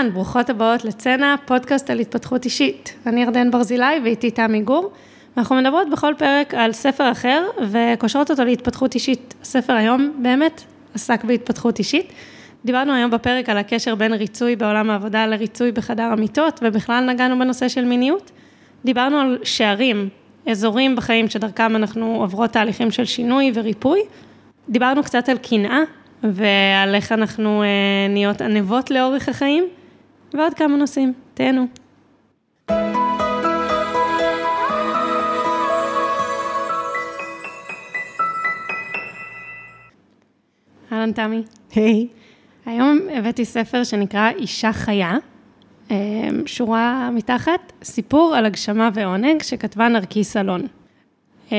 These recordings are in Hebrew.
אהלן, ברוכות הבאות לצנע, פודקאסט על התפתחות אישית. אני ירדן ברזילי ואיתי תמי גור. אנחנו מדברות בכל פרק על ספר אחר וקושרות אותו להתפתחות אישית. הספר היום באמת עסק בהתפתחות אישית. דיברנו היום בפרק על הקשר בין ריצוי בעולם העבודה לריצוי בחדר המיטות, ובכלל נגענו בנושא של מיניות. דיברנו על שערים, אזורים בחיים שדרכם אנחנו עוברות תהליכים של שינוי וריפוי. דיברנו קצת על קנאה ועל איך אנחנו אה, נהיות ענבות לאורך החיים, ועוד כמה נושאים. תהנו. אהלן תמי. היי. היום הבאתי ספר שנקרא אישה חיה, אה, שורה מתחת, סיפור על הגשמה ועונג שכתבה נרקיס אלון. אה,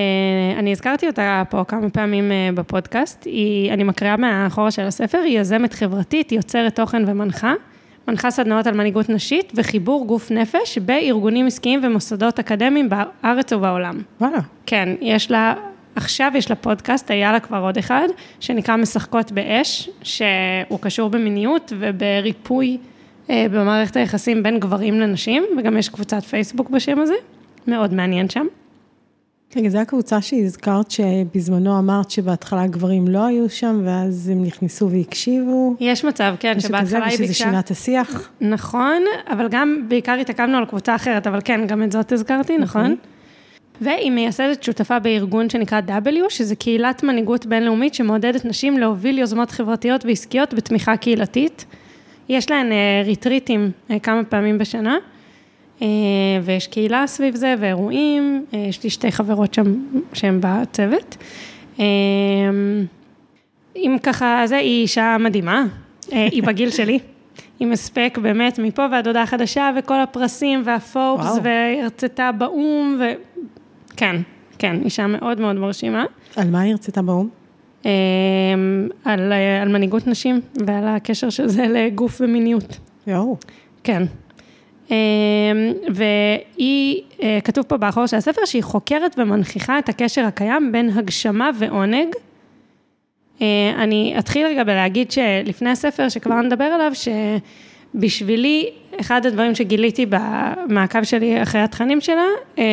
אני הזכרתי אותה פה כמה פעמים אה, בפודקאסט, היא, אני מקריאה מהאחורה של הספר, היא יזמת חברתית, יוצרת תוכן ומנחה, מנחה סדנאות על מנהיגות נשית וחיבור גוף נפש בארגונים עסקיים ומוסדות אקדמיים בארץ ובעולם. וואלה. כן, יש לה, עכשיו יש לה פודקאסט, היה לה כבר עוד אחד, שנקרא משחקות באש, שהוא קשור במיניות ובריפוי אה, במערכת היחסים בין גברים לנשים, וגם יש קבוצת פייסבוק בשם הזה, מאוד מעניין שם. רגע, זו הקבוצה שהזכרת שבזמנו אמרת שבהתחלה גברים לא היו שם, ואז הם נכנסו והקשיבו. יש מצב, כן, שבהתחלה היא ביקשה... ושזה שינה את השיח. נכון, אבל גם בעיקר התעכבנו על קבוצה אחרת, אבל כן, גם את זאת הזכרתי, נכון? והיא מייסדת שותפה בארגון שנקרא W, שזה קהילת מנהיגות בינלאומית שמעודדת נשים להוביל יוזמות חברתיות ועסקיות בתמיכה קהילתית. יש להן אה, ריטריטים אה, כמה פעמים בשנה, אה, ויש קהילה סביב זה ואירועים, אה, יש לי שתי חברות שם שהן בצוות. אה, אם ככה, זה, היא אישה מדהימה, אה, היא בגיל שלי. עם הספק באמת מפה ועד הודעה חדשה וכל הפרסים והפורבס. והרצתה באו"ם ו... כן, כן, אישה מאוד מאוד מרשימה. על מה היא הרצתה באו"ם? אה, על, אה, על מנהיגות נשים ועל הקשר של זה לגוף ומיניות. יואו. כן. אה, והיא, אה, כתוב פה באחור של הספר, שהיא חוקרת ומנכיחה את הקשר הקיים בין הגשמה ועונג. אה, אני אתחיל רגע בלהגיד שלפני הספר, שכבר נדבר עליו, שבשבילי, אחד הדברים שגיליתי במעקב שלי אחרי התכנים שלה, אה,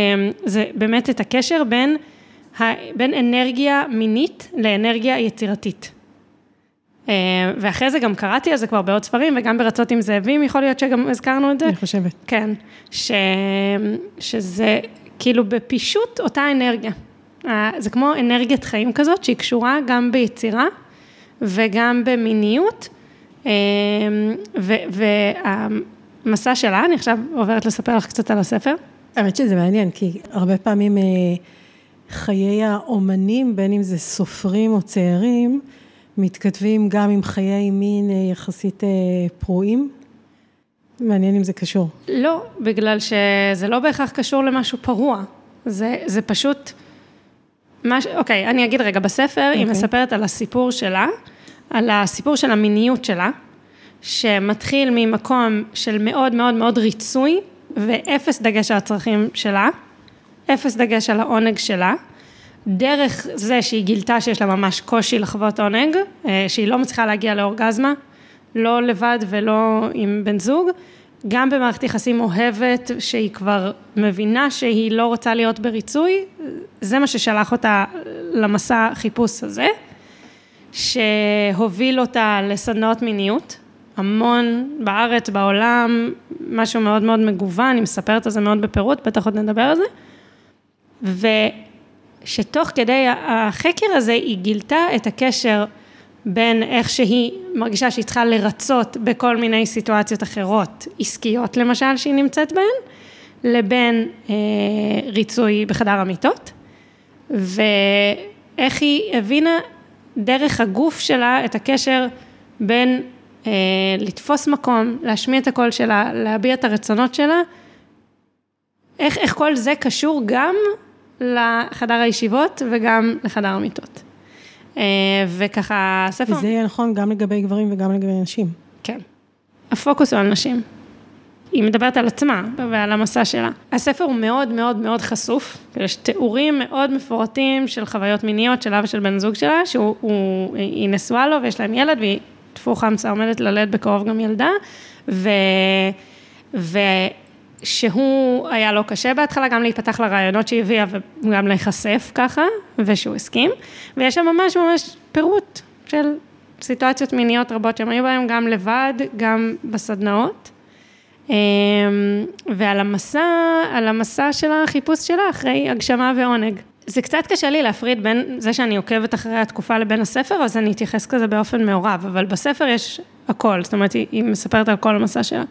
זה באמת את הקשר בין, בין אנרגיה מינית לאנרגיה יצירתית. אה, ואחרי זה גם קראתי על זה כבר בעוד ספרים, וגם ברצות עם זאבים, יכול להיות שגם הזכרנו את זה. אני חושבת. כן, ש... שזה כאילו בפישוט אותה אנרגיה. זה כמו אנרגיית חיים כזאת, שהיא קשורה גם ביצירה וגם במיניות. אה, והמסע שלה, אני עכשיו עוברת לספר לך קצת על הספר. האמת שזה מעניין, כי הרבה פעמים אה, חיי האומנים, בין אם זה סופרים או צעירים, מתכתבים גם עם חיי מין אה, יחסית אה, פרועים. מעניין אם זה קשור. לא, בגלל שזה לא בהכרח קשור למשהו פרוע. זה, זה פשוט... מש... אוקיי, אני אגיד רגע, בספר okay. היא אוקיי. מספרת על הסיפור שלה, על הסיפור של המיניות שלה, שמתחיל ממקום של מאוד מאוד מאוד ריצוי, ואפס דגש על הצרכים שלה, אפס דגש על העונג שלה, דרך זה שהיא גילתה שיש לה ממש קושי לחוות עונג, אה, שהיא לא מצליחה להגיע לאורגזמה, לא לבד ולא עם בן זוג, גם במערכת יחסים אוהבת, שהיא כבר מבינה שהיא לא רוצה להיות בריצוי, זה מה ששלח אותה למסע חיפוש הזה, שהוביל אותה לסדנאות מיניות, המון בארץ, בעולם, משהו מאוד מאוד מגוון, אני מספרת על זה מאוד בפירוט, בטח עוד נדבר על זה, ושתוך כדי החקר הזה היא גילתה את הקשר בין איך שהיא מרגישה שהיא צריכה לרצות בכל מיני סיטואציות אחרות, עסקיות למשל, שהיא נמצאת בהן, לבין אה, ריצוי בחדר המיטות, ואיך היא הבינה דרך הגוף שלה את הקשר בין אה, לתפוס מקום, להשמיע את הקול שלה, להביע את הרצונות שלה, איך, איך כל זה קשור גם לחדר הישיבות וגם לחדר המיטות. אה, וככה, הספר... וזה יהיה נכון גם לגבי גברים וגם לגבי נשים. כן. הפוקוס הוא על נשים. היא מדברת על עצמה ועל המסע שלה. הספר הוא מאוד מאוד מאוד חשוף, יש תיאורים מאוד מפורטים של חוויות מיניות שלה ושל בן זוג שלה, שהוא, הוא, היא נשואה לו ויש להם ילד והיא טפו חמסה עומדת ללדת בקרוב גם ילדה, ו... ושהוא היה לו קשה בהתחלה גם להיפתח לרעיונות שהיא הביאה וגם להיחשף ככה, ושהוא הסכים, ויש שם ממש ממש פירוט של סיטואציות מיניות רבות שהם היו בהם גם לבד, גם בסדנאות. אמ, ועל המסע, על המסע של החיפוש שלה אחרי הגשמה ועונג. זה קצת קשה לי להפריד בין זה שאני עוקבת אחרי התקופה לבין הספר, אז אני אתייחס כזה באופן מעורב, אבל בספר יש הכל, זאת אומרת, היא, היא מספרת על כל המסע שלה.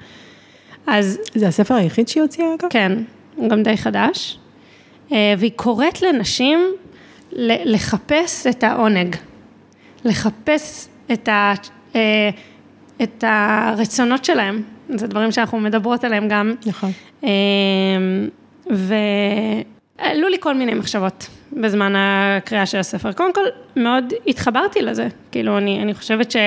אז... זה הספר היחיד שהיא הוציאה אגב? כן, הוא גם די חדש. אה, והיא קוראת לנשים לחפש את העונג, לחפש את, ה, אה, את הרצונות שלהם, זה דברים שאנחנו מדברות עליהם גם. נכון. אה, ועלו לי כל מיני מחשבות בזמן הקריאה של הספר. קודם כל, מאוד התחברתי לזה, כאילו, אני, אני חושבת ש...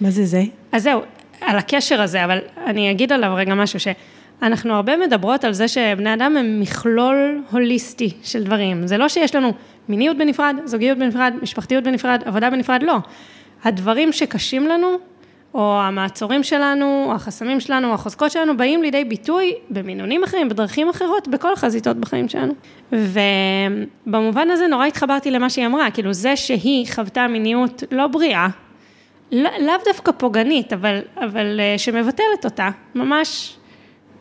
מה זה זה? אז זהו, על הקשר הזה, אבל אני אגיד עליו רגע משהו, שאנחנו הרבה מדברות על זה שבני אדם הם מכלול הוליסטי של דברים. זה לא שיש לנו מיניות בנפרד, זוגיות בנפרד, משפחתיות בנפרד, עבודה בנפרד, לא. הדברים שקשים לנו, או המעצורים שלנו, או החסמים שלנו, או החוזקות שלנו, באים לידי ביטוי במינונים אחרים, בדרכים אחרות, בכל החזיתות בחיים שלנו. ובמובן הזה נורא התחברתי למה שהיא אמרה, כאילו זה שהיא חוותה מיניות לא בריאה, לא, לאו דווקא פוגענית, אבל, אבל אה, שמבטלת אותה, ממש,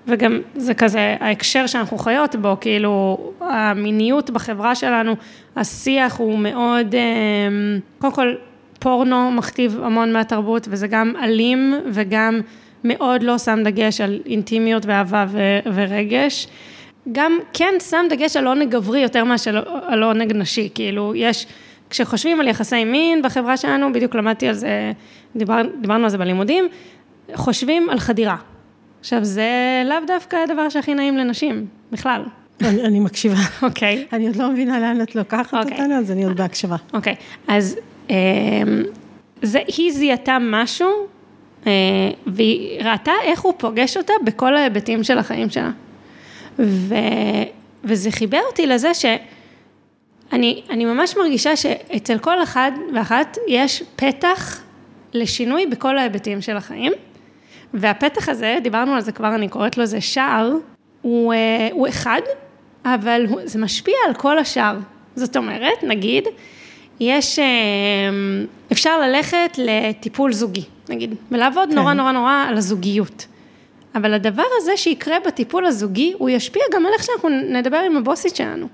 וגם זה כזה ההקשר שאנחנו חיות בו, כאילו המיניות בחברה שלנו, השיח הוא מאוד, אה, קודם כל פורנו מכתיב המון מהתרבות, וזה גם אלים וגם מאוד לא שם דגש על אינטימיות ואהבה ו- ורגש. גם כן שם דגש על עונג גברי יותר מאשר על עונג נשי, כאילו יש, כשחושבים על יחסי מין בחברה שלנו, בדיוק למדתי על זה, דיבר, דיברנו על זה בלימודים, חושבים על חדירה. עכשיו זה לאו דווקא הדבר שהכי נעים לנשים, בכלל. אני, אני מקשיבה. אוקיי. Okay. אני עוד לא מבינה לאן את לוקחת okay. אוקיי. אותנו, אז אני עוד בהקשבה. אוקיי, okay. אז אמ, זה, היא זיהתה משהו, אה, והיא ראתה איך הוא פוגש אותה בכל ההיבטים של החיים שלה. ו, וזה חיבר אותי לזה שאני אני ממש מרגישה שאצל כל אחד ואחת יש פתח לשינוי בכל ההיבטים של החיים. והפתח הזה, דיברנו על זה כבר, אני קוראת לו זה שער, הוא, אה, הוא אחד, אבל הוא, זה משפיע על כל השאר. זאת אומרת, נגיד, יש, אה, אפשר ללכת לטיפול זוגי, נגיד, ולעבוד כן. נורא נורא נורא על הזוגיות. אבל הדבר הזה שיקרה בטיפול הזוגי, הוא ישפיע גם על איך שאנחנו נדבר עם הבוסית שלנו.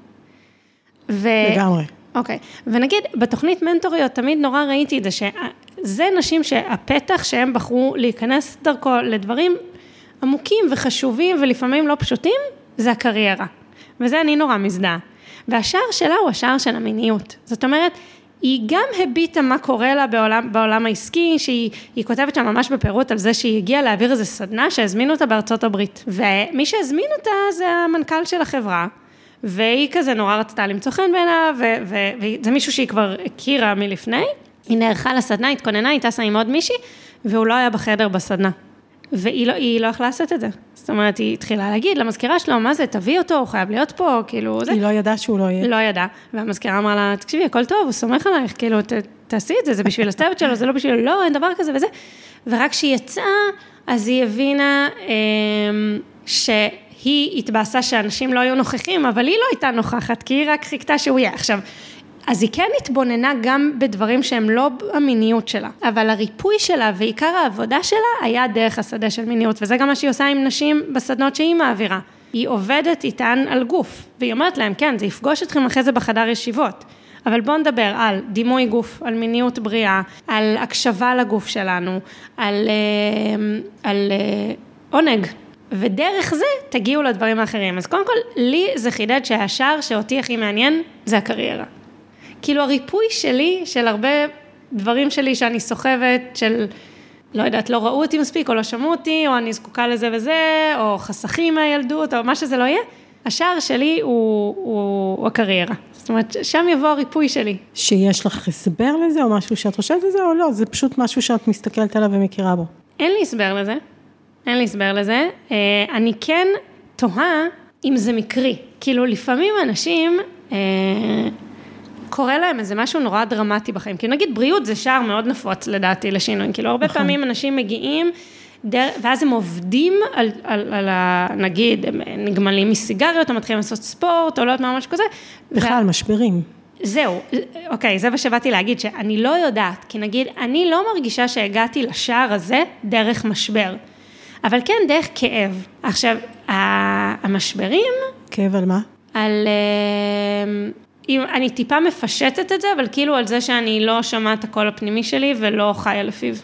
ו... לגמרי. אוקיי, ונגיד, בתוכנית מנטוריות תמיד נורא ראיתי את זה, שזה נשים שהפתח שהם בחרו להיכנס דרכו לדברים עמוקים וחשובים ולפעמים לא פשוטים, זה הקריירה. וזה אני נורא מזדהה. והשער שלה הוא השער של המיניות. זאת אומרת, היא גם הביטה מה קורה לה בעולם, בעולם העסקי, שהיא כותבת שם ממש בפירוט על זה שהיא הגיעה להעביר איזה סדנה שהזמינו אותה בארצות הברית. ומי שהזמין אותה זה המנכ"ל של החברה, והיא כזה נורא רצתה למצוא חן בעיניו, וזה מישהו שהיא כבר הכירה מלפני. היא נערכה לסדנה, התכוננה, היא טסה עם עוד מישהי, והוא לא היה בחדר בסדנה. והיא לא, לא יכלה לעשות את זה. זאת אומרת, היא התחילה להגיד למזכירה שלו, מה זה, תביא אותו, הוא חייב להיות פה, כאילו, זה. היא לא ידעה שהוא לא יהיה. לא ידעה, והמזכירה אמרה לה, תקשיבי, הכל טוב, הוא סומך עלייך, כאילו, ת, תעשי את זה, זה בשביל הצוות שלו, זה לא בשביל, לא, אין דבר כזה וזה. ורק כשהיא יצאה, אז היא הבינה אה, שהיא התבאסה שאנשים לא היו נוכחים, אבל היא לא הייתה נוכחת, כי היא רק חיכתה שהוא יהיה. עכשיו, אז היא כן התבוננה גם בדברים שהם לא המיניות שלה, אבל הריפוי שלה ועיקר העבודה שלה היה דרך השדה של מיניות, וזה גם מה שהיא עושה עם נשים בסדנות שהיא מעבירה. היא עובדת איתן על גוף, והיא אומרת להם, כן, זה יפגוש אתכם אחרי זה בחדר ישיבות. אבל בואו נדבר על דימוי גוף, על מיניות בריאה, על הקשבה לגוף שלנו, על, אה, על אה, עונג. ודרך זה תגיעו לדברים האחרים. אז קודם כל, לי זה חידד שהשער שאותי הכי מעניין זה הקריירה. כאילו הריפוי שלי, של הרבה דברים שלי שאני סוחבת, של, לא יודעת, לא ראו אותי מספיק, או לא שמעו אותי, או אני זקוקה לזה וזה, או חסכים מהילדות, או מה שזה לא יהיה, השער שלי הוא, הוא, הוא הקריירה. זאת אומרת, שם יבוא הריפוי שלי. שיש לך הסבר לזה, או משהו שאת חושבת לזה, או לא, זה פשוט משהו שאת מסתכלת עליו ומכירה בו. אין לי הסבר לזה, אין לי הסבר לזה. אה, אני כן תוהה אם זה מקרי. כאילו, לפעמים אנשים... אה, קורה להם איזה משהו נורא דרמטי בחיים. כי נגיד בריאות זה שער מאוד נפוץ לדעתי לשינוי. כאילו הרבה נכון. פעמים אנשים מגיעים, דר... ואז הם עובדים על, על, על ה... נגיד, הם נגמלים מסיגריות, או מתחילים לעשות ספורט, או לא יודעת מה, משהו כזה. בכלל, משברים. זהו, אוקיי, זה מה שבאתי להגיד, שאני לא יודעת, כי נגיד, אני לא מרגישה שהגעתי לשער הזה דרך משבר, אבל כן דרך כאב. עכשיו, המשברים, כאב על מה? על... אה, אם אני טיפה מפשטת את זה, אבל כאילו על זה שאני לא שומעת את הקול הפנימי שלי ולא חיה לפיו.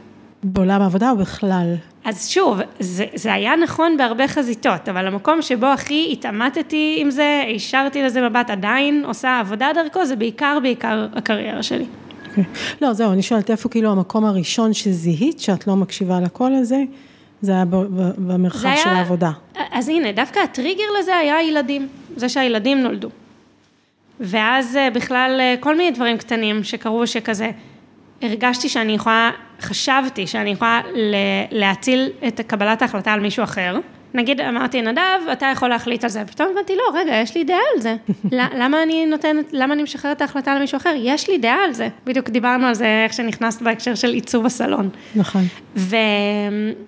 בעולם העבודה או בכלל? אז שוב, זה, זה היה נכון בהרבה חזיתות, אבל המקום שבו הכי התעמתתי עם זה, השארתי לזה מבט, עדיין עושה עבודה דרכו, זה בעיקר בעיקר הקריירה שלי. אוקיי. לא, זהו, אני שואלת איפה כאילו המקום הראשון שזיהית שאת לא מקשיבה לקול הזה, זה היה ב- ב- במרחב זה של היה- העבודה. אז הנה, דווקא הטריגר לזה היה הילדים, זה שהילדים נולדו. ואז אה, בכלל אה, כל מיני דברים קטנים שקרו שכזה, הרגשתי שאני יכולה, חשבתי שאני יכולה להציל את קבלת ההחלטה על מישהו אחר. נגיד אמרתי, נדב, אתה יכול להחליט על זה, פתאום הבנתי, לא, רגע, יש לי דעה על זה. למה אני נותנת, למה אני משחררת את ההחלטה למישהו אחר? יש לי דעה על זה. בדיוק דיברנו על זה, איך שנכנסת בהקשר של עיצוב הסלון. נכון. ו...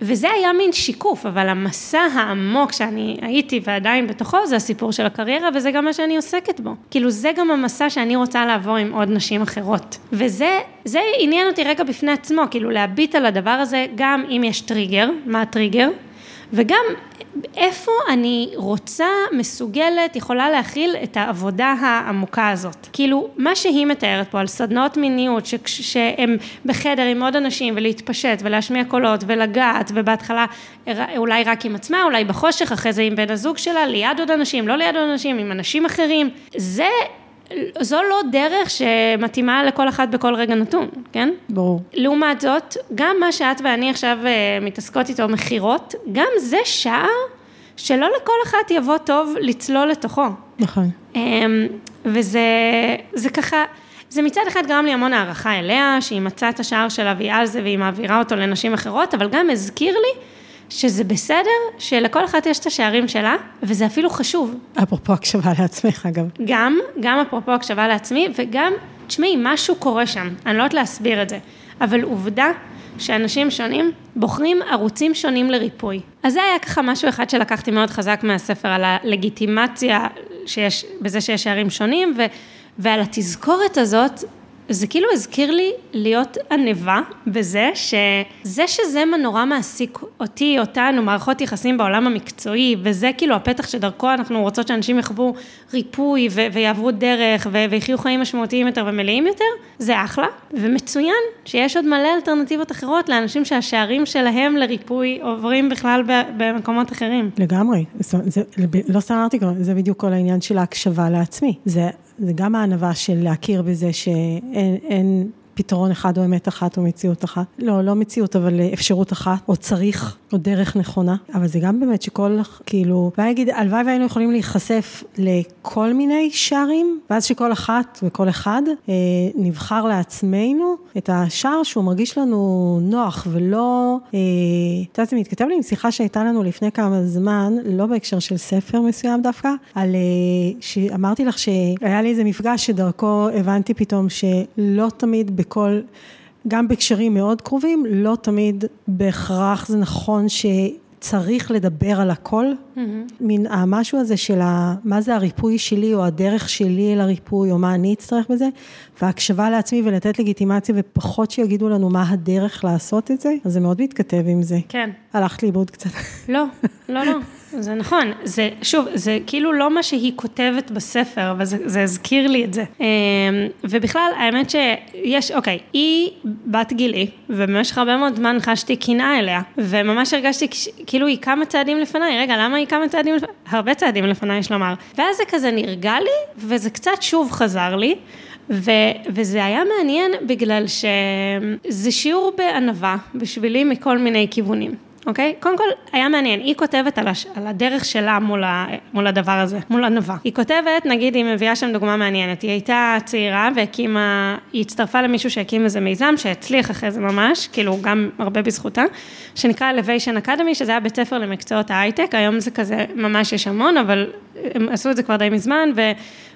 וזה היה מין שיקוף, אבל המסע העמוק שאני הייתי ועדיין בתוכו, זה הסיפור של הקריירה, וזה גם מה שאני עוסקת בו. כאילו, זה גם המסע שאני רוצה לעבור עם עוד נשים אחרות. וזה זה עניין אותי רגע בפני עצמו, כאילו להביט על הדבר הזה, גם אם יש טריגר, מה הטריגר, וגם איפה אני רוצה, מסוגלת, יכולה להכיל את העבודה העמוקה הזאת. כאילו, מה שהיא מתארת פה על סדנאות מיניות, ש- שהם בחדר עם עוד אנשים, ולהתפשט, ולהשמיע קולות, ולגעת, ובהתחלה אולי רק עם עצמה, אולי בחושך, אחרי זה עם בן הזוג שלה, ליד עוד אנשים, לא ליד עוד אנשים, עם אנשים אחרים. זה... זו לא דרך שמתאימה לכל אחת בכל רגע נתון, כן? ברור. לעומת זאת, גם מה שאת ואני עכשיו אה, מתעסקות איתו, מכירות, גם זה שער שלא לכל אחת יבוא טוב לצלול לתוכו. נכון. אמ, וזה זה ככה, זה מצד אחד גרם לי המון הערכה אליה, שהיא מצאה את השער שלה והיא על זה והיא מעבירה אותו לנשים אחרות, אבל גם הזכיר לי שזה בסדר שלכל אחת יש את השערים שלה, וזה אפילו חשוב. אפרופו הקשבה לעצמך, אגב. גם, גם אפרופו הקשבה לעצמי, וגם, תשמעי, משהו קורה שם, אני לא יודעת להסביר את זה, אבל עובדה שאנשים שונים בוחרים ערוצים שונים לריפוי. אז זה היה ככה משהו אחד שלקחתי מאוד חזק מהספר, על הלגיטימציה שיש, בזה שיש שערים שונים, ו, ועל התזכורת הזאת, זה כאילו הזכיר לי להיות ענווה בזה, שזה שזה מה נורא מעסיק אותי, אותנו, מערכות יחסים בעולם המקצועי, וזה כאילו הפתח שדרכו אנחנו רוצות שאנשים יחוו ריפוי ו- ויעברו דרך ו- ויחיו חיים משמעותיים יותר ומלאים יותר, זה אחלה, ומצוין שיש עוד מלא אלטרנטיבות אחרות לאנשים שהשערים שלהם לריפוי עוברים בכלל במקומות אחרים. לגמרי. אומרת, זה, לא סתם אמרתי, כבר, זה בדיוק כל העניין של ההקשבה לעצמי. זה, זה גם הענווה של להכיר בזה שאין אין פתרון אחד או אמת אחת או מציאות אחת. לא, לא מציאות, אבל אפשרות אחת, או צריך, או דרך נכונה. אבל זה גם באמת שכל, כאילו, ואני אגיד, הלוואי והיינו יכולים להיחשף לכל מיני שערים, ואז שכל אחת וכל אחד אה, נבחר לעצמנו את השער שהוא מרגיש לנו נוח ולא, אה, את יודעת, זה מתכתב לי עם שיחה שהייתה לנו לפני כמה זמן, לא בהקשר של ספר מסוים דווקא, על, אה, שאמרתי לך שהיה לי איזה מפגש שדרכו הבנתי פתאום שלא תמיד בכל, גם בקשרים מאוד קרובים, לא תמיד בהכרח זה נכון שצריך לדבר על הכל. מין המשהו הזה של ה, מה זה הריפוי שלי או הדרך שלי אל הריפוי או מה אני אצטרך בזה, והקשבה לעצמי ולתת לגיטימציה ופחות שיגידו לנו מה הדרך לעשות את זה, אז זה מאוד מתכתב עם זה. כן. הלכת לאיבוד קצת. לא, לא, לא, זה נכון. זה, שוב, זה כאילו לא מה שהיא כותבת בספר, אבל זה, זה הזכיר לי את זה. אמ, ובכלל, האמת שיש, אוקיי, היא בת גילי, ובמשך הרבה מאוד זמן חשתי קנאה אליה, וממש הרגשתי כאילו היא כמה צעדים לפניי, רגע, למה היא כמה צעדים לפניי? הרבה צעדים לפניי, יש לומר. ואז זה כזה נרגע לי, וזה קצת שוב חזר לי. ו, וזה היה מעניין בגלל שזה שיעור בענווה בשבילי מכל מיני כיוונים. אוקיי? קודם כל, היה מעניין, היא כותבת על, הש... על הדרך שלה מול, ה... מול הדבר הזה, מול ענווה. היא כותבת, נגיד, היא מביאה שם דוגמה מעניינת, היא הייתה צעירה והקימה, היא הצטרפה למישהו שהקים איזה מיזם, שהצליח אחרי זה ממש, כאילו, גם הרבה בזכותה, שנקרא Elevation Academy, שזה היה בית ספר למקצועות ההייטק, היום זה כזה, ממש יש המון, אבל הם עשו את זה כבר די מזמן, ו...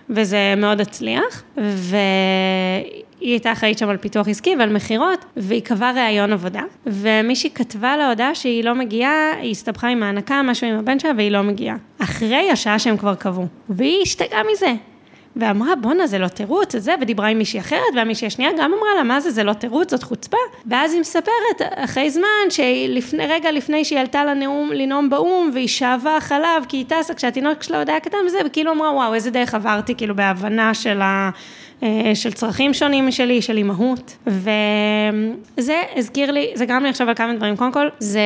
וזה מאוד הצליח, והיא הייתה אחראית שם על פיתוח עסקי ועל מכירות, והיא קבעה ראיון עבודה, ומישהי כתבה לה הודעה שהיא לא מגיעה, היא הסתבכה עם ההנקה, משהו עם הבן שלה, והיא לא מגיעה. אחרי השעה שהם כבר קבעו, והיא השתגעה מזה. ואמרה, בואנה, זה לא תירוץ, זה, ודיברה עם מישהי אחרת, והמישהי השנייה גם אמרה לה, מה זה, זה לא תירוץ, זאת חוצפה. ואז היא מספרת, אחרי זמן, שלפני, רגע לפני שהיא עלתה לנאום, לנאום באו"ם, והיא שאבה חלב, כי היא טסה, כשהתינוק שלה עוד היה קטן וזה, וכאילו אמרה, וואו, איזה דרך עברתי, כאילו, בהבנה של ה... אה, של צרכים שונים משלי, של אימהות, וזה הזכיר לי, זה גרם לי עכשיו על כמה דברים. קודם כל, זה,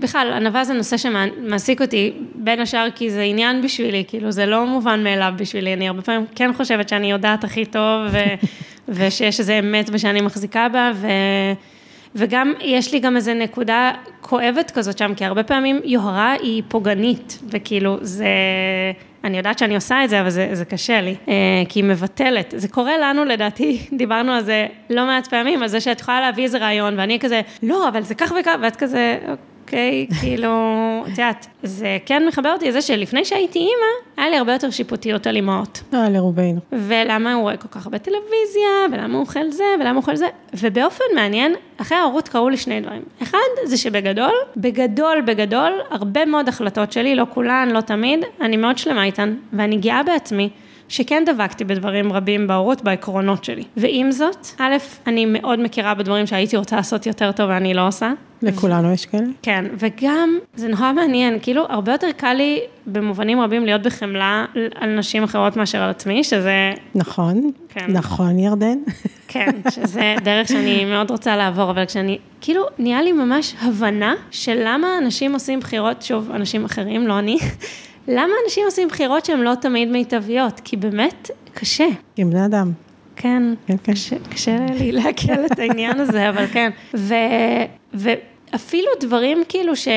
בכלל, ענווה זה נושא שמעסיק אותי, בין השאר כי זה עניין בשבילי, כאילו זה לא מובן מאליו בשבילי, אני הרבה פעמים כן חושבת שאני יודעת הכי טוב, ו, ושיש איזה אמת ושאני מחזיקה בה, ו... וגם, יש לי גם איזה נקודה כואבת כזאת שם, כי הרבה פעמים יוהרה היא פוגענית, וכאילו, זה... אני יודעת שאני עושה את זה, אבל זה, זה קשה לי, אה, כי היא מבטלת. זה קורה לנו, לדעתי, דיברנו על זה לא מעט פעמים, על זה שאת יכולה להביא איזה רעיון, ואני כזה, לא, אבל זה כך וכך, ואת כזה, אוקיי, כאילו, את יודעת, זה כן מחבר אותי לזה שלפני שהייתי אימא, היה לי הרבה יותר שיפוטיות על אימהות. אה, לרובנו. ולמה הוא רואה כל כך הרבה טלוויזיה, ולמה הוא אוכל זה, ולמה הוא אוכל זה, ובאופן מעניין, אחרי ההורות קרו לי שני דברים. אחד, זה שבגדול, בגדול, בגדול, הרבה מאוד החלטות שלי, לא כולן, לא תמיד, אני מאוד שלמה איתן, ואני גאה בעצמי. שכן דבקתי בדברים רבים בהורות, בעקרונות שלי. ועם זאת, א', אני מאוד מכירה בדברים שהייתי רוצה לעשות יותר טוב ואני לא עושה. לכולנו יש כאלה. כן, וגם, זה נורא מעניין, כאילו, הרבה יותר קל לי במובנים רבים להיות בחמלה על נשים אחרות מאשר על עצמי, שזה... נכון, כן. נכון, ירדן. כן, שזה דרך שאני מאוד רוצה לעבור, אבל כשאני, כאילו, נהיה לי ממש הבנה של למה אנשים עושים בחירות, שוב, אנשים אחרים, לא אני, למה אנשים עושים בחירות שהן לא תמיד מיטביות? כי באמת, קשה. עם בני אדם. כן, כן, כן. קשה, קשה לי לעכל את העניין הזה, אבל כן. ו, ואפילו דברים כאילו ש,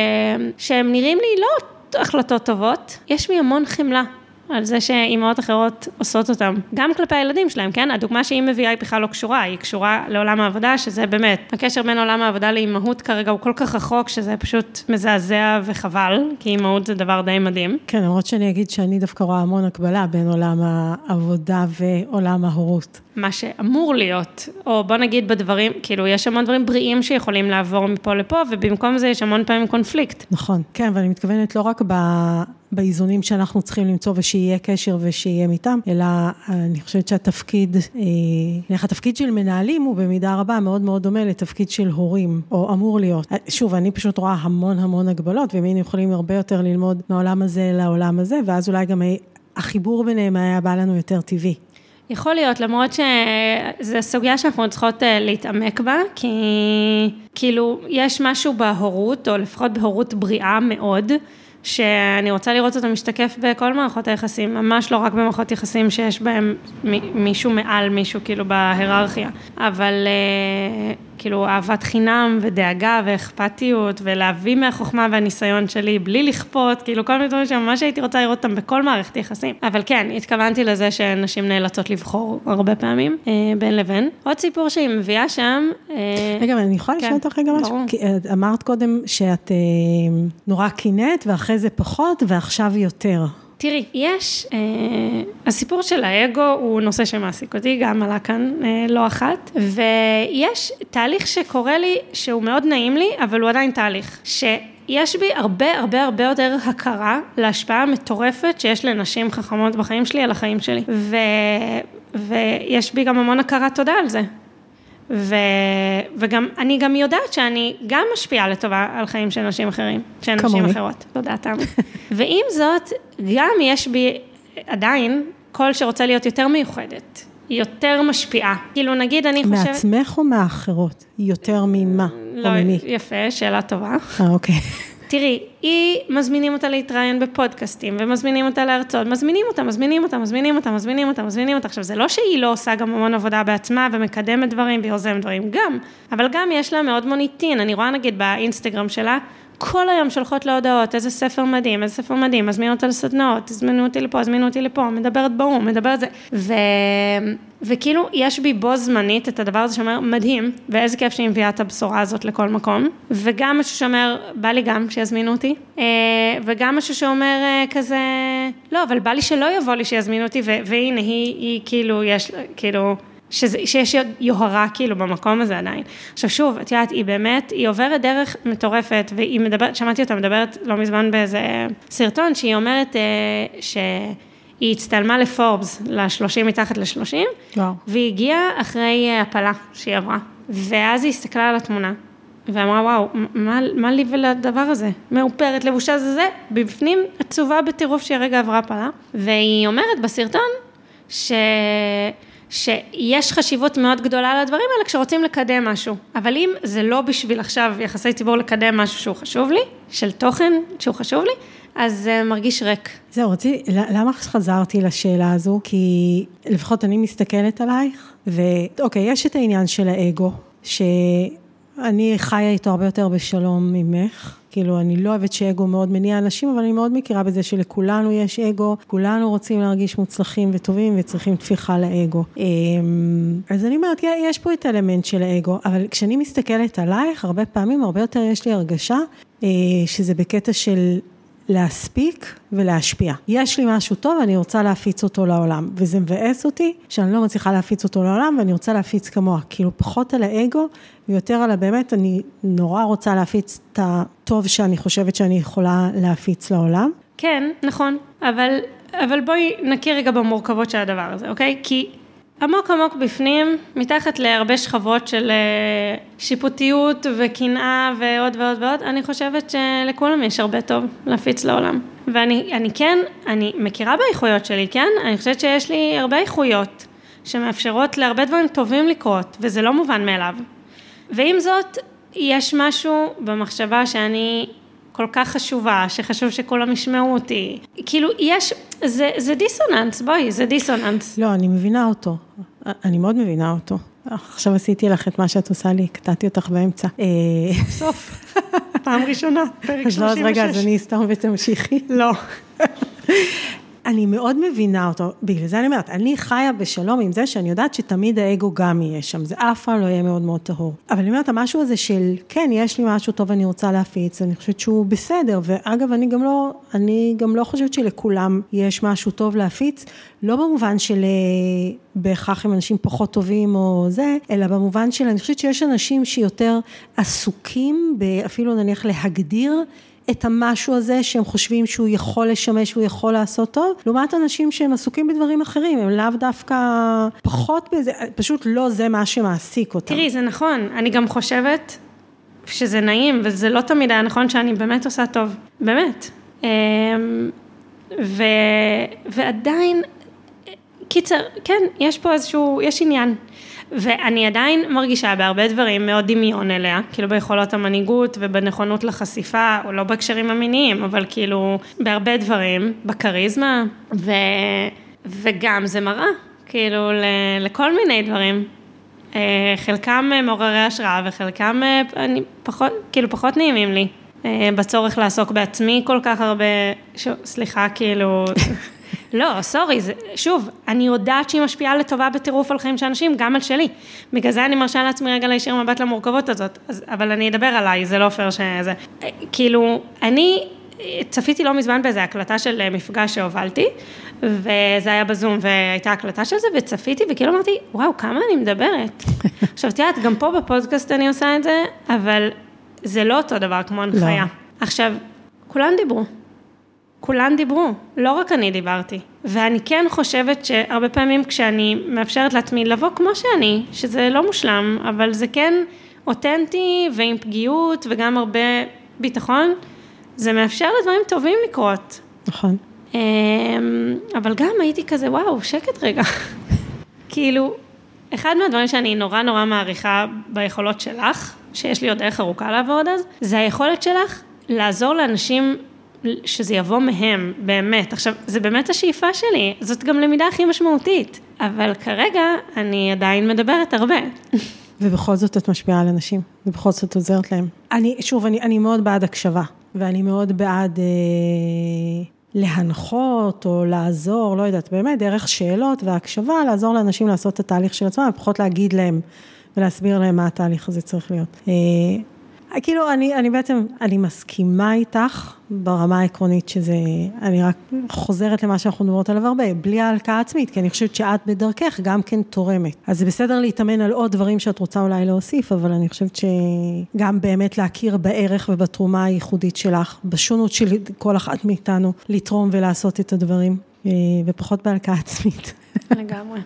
שהם נראים לי לא החלטות טובות, יש בי המון חמלה. על זה שאימהות אחרות עושות אותם, גם כלפי הילדים שלהם, כן? הדוגמה שהיא מביאה היא בכלל לא קשורה, היא קשורה לעולם העבודה, שזה באמת, הקשר בין עולם העבודה לאימהות כרגע הוא כל כך רחוק, שזה פשוט מזעזע וחבל, כי אימהות זה דבר די מדהים. כן, למרות שאני אגיד שאני דווקא רואה המון הקבלה בין עולם העבודה ועולם ההורות. מה שאמור להיות, או בוא נגיד בדברים, כאילו יש המון דברים בריאים שיכולים לעבור מפה לפה, ובמקום זה יש המון פעמים קונפליקט. נכון, כן, ואני מתכוונת לא רק ב... באיזונים שאנחנו צריכים למצוא ושיהיה קשר ושיהיה איתם, אלא אני חושבת שהתפקיד, אה, איך התפקיד של מנהלים הוא במידה רבה מאוד מאוד דומה לתפקיד של הורים, או אמור להיות. שוב, אני פשוט רואה המון המון הגבלות, והם היינו יכולים הרבה יותר ללמוד מהעולם הזה לעולם הזה, ואז אולי גם החיבור ביניהם היה בא לנו יותר טבעי. יכול להיות, למרות שזו סוגיה שאנחנו צריכות אה, להתעמק בה, כי כאילו יש משהו בהורות, או לפחות בהורות בריאה מאוד, שאני רוצה לראות אותו משתקף בכל מערכות היחסים, ממש לא רק במערכות יחסים שיש בהם מישהו מעל מישהו, כאילו בהיררכיה, אבל אה, כאילו אהבת חינם ודאגה ואכפתיות ולהביא מהחוכמה והניסיון שלי בלי לכפות, כאילו כל מיני דברים שממש הייתי רוצה לראות אותם בכל מערכת יחסים. אבל כן, התכוונתי לזה שנשים נאלצות לבחור הרבה פעמים אה, בין לבין. עוד סיפור שהיא מביאה שם. אה, רגע, אבל אני יכולה לשאול כן, אותך רגע משהו? כי אמרת קודם שאת נורא קינאת ואחרי זה פחות ועכשיו יותר. תראי, יש, אה, הסיפור של האגו הוא נושא שמעסיק אותי, גם עלה כאן אה, לא אחת, ויש תהליך שקורה לי, שהוא מאוד נעים לי, אבל הוא עדיין תהליך, שיש בי הרבה הרבה הרבה יותר הכרה להשפעה המטורפת שיש לנשים חכמות בחיים שלי על החיים שלי, ו, ויש בי גם המון הכרת תודה על זה. ו, וגם, אני גם יודעת שאני גם משפיעה לטובה על חיים של נשים אחרים, של נשים אחרות, תודה תמי. ועם זאת, גם יש בי עדיין קול שרוצה להיות יותר מיוחדת, יותר משפיעה. כאילו נגיד אני חושבת... מעצמך או מהאחרות? יותר ממה? לא, או ממי? יפה, שאלה טובה. אה, אוקיי. תראי, היא, מזמינים אותה להתראיין בפודקאסטים, ומזמינים אותה להרצות, מזמינים אותה, מזמינים אותה, מזמינים אותה, מזמינים אותה, מזמינים אותה. עכשיו, זה לא שהיא לא עושה גם המון עבודה בעצמה, ומקדמת דברים, ויוזמת דברים, גם, אבל גם יש לה מאוד מוניטין, אני רואה נגיד באינסטגרם שלה, כל היום שולחות לה הודעות, איזה ספר מדהים, איזה ספר מדהים, מזמינו אותה לסדנאות, תזמינו אותי לפה, הזמינו אותי לפה, מדברת באו"ם, מדברת זה, ו... וכאילו, יש בי בו זמנית את הדבר הזה שאומר, מדהים, ואיזה כיף שהיא מביאה את הבשורה הזאת לכל מקום, וגם משהו שאומר, בא לי גם שיזמינו אותי, אה, וגם משהו שאומר אה, כזה, לא, אבל בא לי שלא יבוא לי שיזמינו אותי, והנה, היא, היא כאילו, יש, כאילו, שזה, שיש יוהרה כאילו במקום הזה עדיין. עכשיו שוב, את יודעת, היא באמת, היא עוברת דרך מטורפת, והיא מדברת, שמעתי אותה מדברת לא מזמן באיזה סרטון, שהיא אומרת אה, שהיא הצטלמה לפורבס, לשלושים מתחת לשלושים, והיא הגיעה אחרי הפלה שהיא עברה. ואז היא הסתכלה על התמונה, ואמרה, וואו, מה, מה לי ולדבר הזה? מאופרת, לבושה זה זה, בפנים עצובה בטירוף שהיא הרגע עברה הפלה. והיא אומרת בסרטון, ש... שיש חשיבות מאוד גדולה לדברים האלה כשרוצים לקדם משהו. אבל אם זה לא בשביל עכשיו יחסי ציבור לקדם משהו שהוא חשוב לי, של תוכן שהוא חשוב לי, אז זה מרגיש ריק. זהו, רציתי, למה חזרתי לשאלה הזו? כי לפחות אני מסתכלת עלייך, ואוקיי, יש את העניין של האגו, שאני חיה איתו הרבה יותר בשלום ממך. כאילו, אני לא אוהבת שאגו מאוד מניע אנשים, אבל אני מאוד מכירה בזה שלכולנו יש אגו, כולנו רוצים להרגיש מוצלחים וטובים וצריכים תפיחה לאגו. אמ, אז אני אומרת, יש פה את האלמנט של האגו, אבל כשאני מסתכלת עלייך, הרבה פעמים, הרבה יותר יש לי הרגשה אה, שזה בקטע של להספיק ולהשפיע. יש לי משהו טוב, אני רוצה להפיץ אותו לעולם, וזה מבאס אותי שאני לא מצליחה להפיץ אותו לעולם, ואני רוצה להפיץ כמוה, כאילו פחות על האגו, ויותר על הבאמת, אני נורא רוצה להפיץ את הטוב שאני חושבת שאני יכולה להפיץ לעולם. כן, נכון, אבל, אבל בואי נכיר רגע במורכבות של הדבר הזה, אוקיי? כי עמוק עמוק בפנים, מתחת להרבה שכבות של אה, שיפוטיות וקנאה ועוד ועוד ועוד, אני חושבת שלכולם יש הרבה טוב להפיץ לעולם. ואני כן, אני מכירה באיכויות שלי, כן? אני חושבת שיש לי הרבה איכויות שמאפשרות להרבה דברים טובים לקרות, וזה לא מובן מאליו. ועם זאת, יש משהו במחשבה שאני כל כך חשובה, שחשוב שכולם ישמעו אותי. כאילו, יש, זה, זה דיסוננס, בואי, זה דיסוננס. לא, אני מבינה אותו. אני מאוד מבינה אותו. עכשיו עשיתי לך את מה שאת עושה לי, קטעתי אותך באמצע. סוף, פעם ראשונה, פרק 36. אז לא, אז רגע, אז אני אסתום ותמשיכי. לא. אני מאוד מבינה אותו, בגלל זה אני אומרת, אני חיה בשלום עם זה שאני יודעת שתמיד האגו גם יהיה שם, זה אף פעם לא יהיה מאוד מאוד טהור. אבל אני אומרת, המשהו הזה של, כן, יש לי משהו טוב ואני רוצה להפיץ, אני חושבת שהוא בסדר, ואגב, אני גם לא, אני גם לא חושבת שלכולם יש משהו טוב להפיץ, לא במובן של אה, בהכרח הם אנשים פחות טובים או זה, אלא במובן של, אני חושבת שיש אנשים שיותר עסוקים, אפילו נניח להגדיר, את המשהו הזה שהם חושבים שהוא יכול לשמש והוא יכול לעשות טוב, לעומת אנשים שהם עסוקים בדברים אחרים, הם לאו דווקא פחות בזה, פשוט לא זה מה שמעסיק אותם. תראי, זה נכון, אני גם חושבת שזה נעים, וזה לא תמיד היה נכון שאני באמת עושה טוב, באמת. אמ, ו, ועדיין, קיצר, כן, יש פה איזשהו, יש עניין. ואני עדיין מרגישה בהרבה דברים מאוד דמיון אליה, כאילו ביכולות המנהיגות ובנכונות לחשיפה, או לא בהקשרים המיניים, אבל כאילו בהרבה דברים, בכריזמה, ו... וגם זה מראה, כאילו ל... לכל מיני דברים. אה, חלקם מעוררי השראה וחלקם אה, אני פחות, כאילו פחות נעימים לי. אה, בצורך לעסוק בעצמי כל כך הרבה, ש... סליחה, כאילו... לא, סורי, זה, שוב, אני יודעת שהיא משפיעה לטובה בטירוף על חיים של אנשים, גם על שלי. בגלל זה אני מרשה לעצמי רגע להישאר מבט למורכבות הזאת, אז, אבל אני אדבר עליי, זה לא פייר שזה. כאילו, אני צפיתי לא מזמן באיזו הקלטה של מפגש שהובלתי, וזה היה בזום, והייתה הקלטה של זה, וצפיתי, וכאילו אמרתי, וואו, כמה אני מדברת. עכשיו, את יודעת, גם פה בפודקאסט אני עושה את זה, אבל זה לא אותו דבר כמו הנחיה. לא. עכשיו, כולם דיברו. כולן דיברו, לא רק אני דיברתי. ואני כן חושבת שהרבה פעמים כשאני מאפשרת לעצמי לבוא כמו שאני, שזה לא מושלם, אבל זה כן אותנטי ועם פגיעות וגם הרבה ביטחון, זה מאפשר לדברים טובים לקרות. נכון. אמ, אבל גם הייתי כזה, וואו, שקט רגע. כאילו, אחד מהדברים שאני נורא נורא מעריכה ביכולות שלך, שיש לי עוד דרך ארוכה לעבוד אז, זה היכולת שלך לעזור לאנשים שזה יבוא מהם, באמת. עכשיו, זה באמת השאיפה שלי, זאת גם למידה הכי משמעותית, אבל כרגע אני עדיין מדברת הרבה. ובכל זאת את משפיעה על אנשים, ובכל זאת עוזרת להם. אני, שוב, אני, אני מאוד בעד הקשבה, ואני מאוד בעד אה, להנחות או לעזור, לא יודעת, באמת, דרך שאלות והקשבה, לעזור לאנשים לעשות את התהליך של עצמם, ופחות להגיד להם ולהסביר להם מה התהליך הזה צריך להיות. אה, כאילו, אני, אני בעצם, אני מסכימה איתך ברמה העקרונית שזה, אני רק חוזרת למה שאנחנו מדברות עליו הרבה, בלי ההלקאה עצמית, כי אני חושבת שאת בדרכך גם כן תורמת. אז זה בסדר להתאמן על עוד דברים שאת רוצה אולי להוסיף, אבל אני חושבת שגם באמת להכיר בערך ובתרומה הייחודית שלך, בשונות של כל אחת מאיתנו, לתרום ולעשות את הדברים, אה, ופחות בהלקאה עצמית. לגמרי.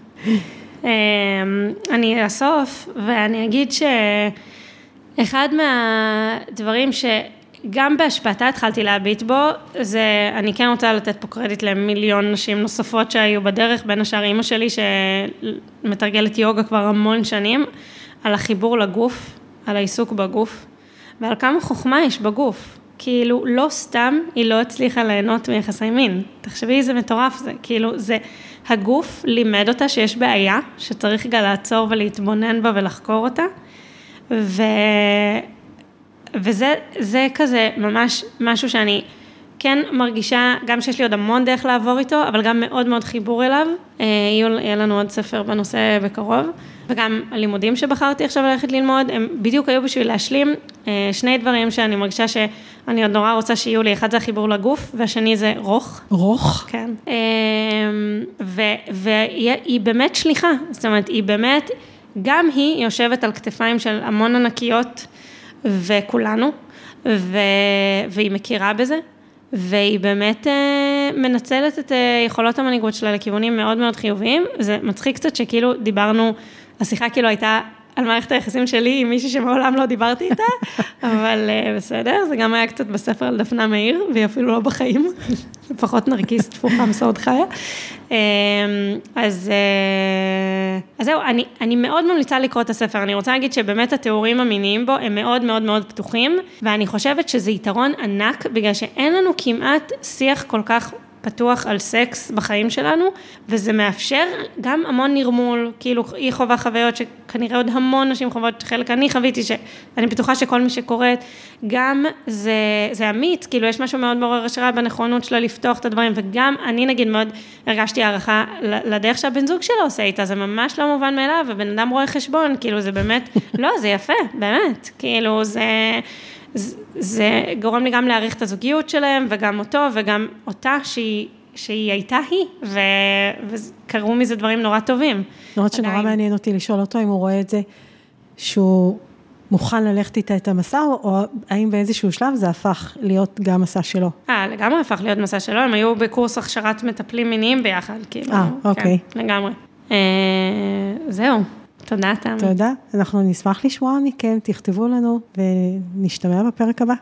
אמ, אני אסוף, ואני אגיד ש... אחד מהדברים שגם בהשפעתה התחלתי להביט בו, זה, אני כן רוצה לתת פה קרדיט למיליון נשים נוספות שהיו בדרך, בין השאר אימא שלי שמתרגלת יוגה כבר המון שנים, על החיבור לגוף, על העיסוק בגוף, ועל כמה חוכמה יש בגוף. כאילו, לא סתם היא לא הצליחה ליהנות מיחסי מין. תחשבי איזה מטורף זה, כאילו, זה, הגוף לימד אותה שיש בעיה, שצריך גם לעצור ולהתבונן בה ולחקור אותה. ו... וזה כזה ממש משהו שאני כן מרגישה, גם שיש לי עוד המון דרך לעבור איתו, אבל גם מאוד מאוד חיבור אליו. אה, יהיה לנו עוד ספר בנושא בקרוב, וגם הלימודים שבחרתי עכשיו ללכת ללמוד, הם בדיוק היו בשביל להשלים אה, שני דברים שאני מרגישה שאני עוד נורא רוצה שיהיו לי, אחד זה החיבור לגוף, והשני זה רוך. רוך? כן. אה, והיא באמת שליחה, זאת אומרת, היא באמת... גם היא יושבת על כתפיים של המון ענקיות וכולנו, ו... והיא מכירה בזה, והיא באמת אה, מנצלת את אה, יכולות המנהיגות שלה לכיוונים מאוד מאוד חיוביים. זה מצחיק קצת שכאילו דיברנו, השיחה כאילו הייתה על מערכת היחסים שלי עם מישהי שמעולם לא דיברתי איתה, אבל uh, בסדר, זה גם היה קצת בספר על דפנה מאיר, והיא אפילו לא בחיים, לפחות נרקיסט תפוחה מסעוד חיה. Um, אז, uh, אז זהו, אני, אני מאוד ממליצה לקרוא את הספר, אני רוצה להגיד שבאמת התיאורים המיניים בו הם מאוד מאוד מאוד פתוחים, ואני חושבת שזה יתרון ענק, בגלל שאין לנו כמעט שיח כל כך פתוח על סקס בחיים שלנו, וזה מאפשר גם המון נרמול, כאילו היא חווה חוויות שכנראה עוד המון נשים חוות, חלק אני חוויתי, שאני בטוחה שכל מי שקוראת, גם זה, זה אמיץ, כאילו יש משהו מאוד מעורר השראה בנכונות שלה לפתוח את הדברים, וגם אני נגיד מאוד הרגשתי הערכה לדרך שהבן זוג שלה עושה איתה, זה ממש לא מובן מאליו, ובן אדם רואה חשבון, כאילו זה באמת, לא, זה יפה, באמת, כאילו זה... זה גורם לי גם להעריך את הזוגיות שלהם, וגם אותו, וגם אותה, שהיא, שהיא הייתה היא, ו, וקרו מזה דברים נורא טובים. למרות שנורא מעניין אותי לשאול אותו אם הוא רואה את זה, שהוא מוכן ללכת איתה את המסע, או האם באיזשהו שלב זה הפך להיות גם מסע שלו? אה, לגמרי הפך להיות מסע שלו, הם היו בקורס הכשרת מטפלים מיניים ביחד, כאילו. אה, אוקיי. כן, לגמרי. אה, זהו. תודה, תמי. תודה. אנחנו נשמח לשמוע מכם, תכתבו לנו ונשתמע בפרק הבא.